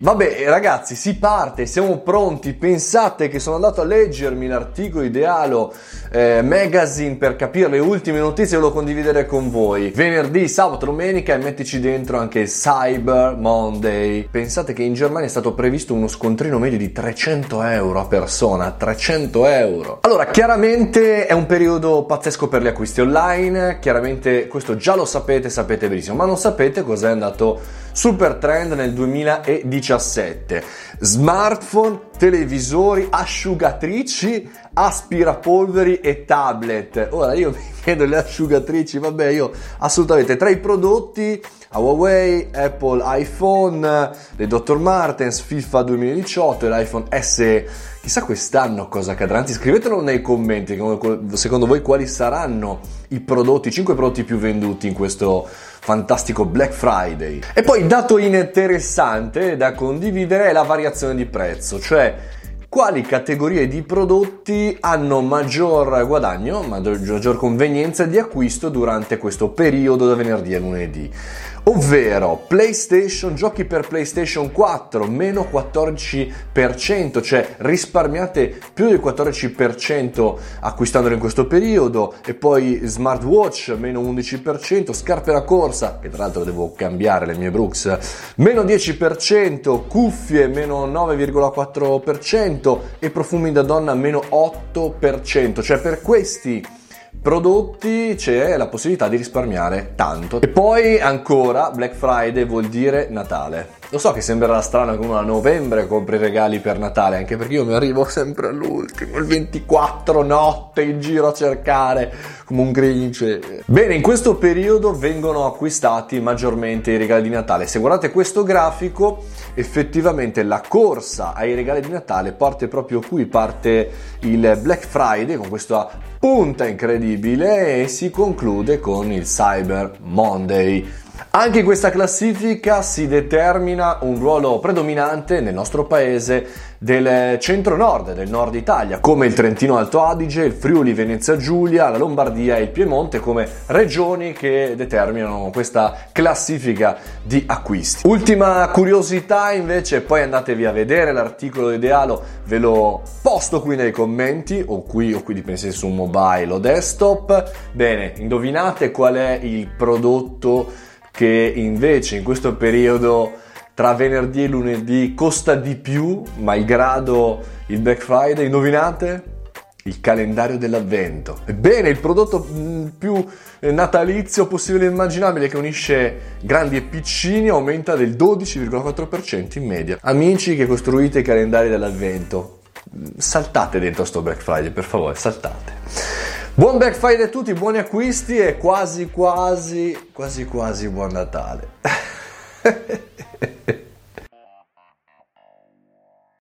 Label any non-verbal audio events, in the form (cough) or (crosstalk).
Vabbè ragazzi si parte, siamo pronti, pensate che sono andato a leggermi l'articolo idealo eh, magazine per capire le ultime notizie e lo condividere con voi. Venerdì, sabato, domenica e mettici dentro anche Cyber Monday. Pensate che in Germania è stato previsto uno scontrino medio di 300 euro a persona, 300 euro. Allora chiaramente è un periodo pazzesco per gli acquisti online, chiaramente questo già lo sapete, sapete benissimo, ma non sapete cos'è andato super trend nel 2017. Smartphone, televisori, asciugatrici, aspirapolveri e tablet. Ora io (laughs) mi chiedo le asciugatrici, vabbè, io assolutamente tra i prodotti Huawei, Apple iPhone, le Dr. Martens, FIFA 2018 e l'iPhone SE. Chissà quest'anno cosa accadrà, anzi scrivetelo nei commenti, secondo voi quali saranno i prodotti, i 5 prodotti più venduti in questo fantastico Black Friday. E poi dato interessante da condividere è la variazione di prezzo, cioè quali categorie di prodotti hanno maggior guadagno, maggior convenienza di acquisto durante questo periodo da venerdì a lunedì. Ovvero PlayStation, giochi per PlayStation 4, meno 14%, cioè risparmiate più del 14% acquistandolo in questo periodo, e poi smartwatch, meno 11%, scarpe da corsa, che tra l'altro devo cambiare le mie Brooks, meno 10%, cuffie, meno 9,4%, e profumi da donna meno 8%, cioè per questi prodotti c'è la possibilità di risparmiare tanto. E poi ancora Black Friday vuol dire Natale. Lo so che sembrerà strano che uno a novembre compri regali per Natale, anche perché io mi arrivo sempre all'ultimo, il 24 notte in giro a cercare come un grinch. Bene, in questo periodo vengono acquistati maggiormente i regali di Natale. Se guardate questo grafico, effettivamente la corsa ai regali di Natale parte proprio qui, parte il Black Friday con questa punta incredibile e si conclude con il Cyber Monday. Anche in questa classifica si determina un ruolo predominante nel nostro paese del centro-nord, del nord Italia, come il Trentino Alto Adige, il Friuli Venezia Giulia, la Lombardia e il Piemonte come regioni che determinano questa classifica di acquisti. Ultima curiosità invece, poi andatevi a vedere l'articolo idealo, ve lo posto qui nei commenti o qui o qui dipende se su mobile o desktop. Bene, indovinate qual è il prodotto che invece in questo periodo tra venerdì e lunedì costa di più, malgrado il Black Friday, indovinate? Il calendario dell'avvento. Ebbene, il prodotto mm, più natalizio possibile e immaginabile che unisce grandi e piccini aumenta del 12,4% in media. Amici che costruite i calendari dell'avvento, saltate dentro sto Black Friday, per favore, saltate. Buon Black Friday a tutti, buoni acquisti e quasi quasi, quasi quasi buon Natale. (laughs)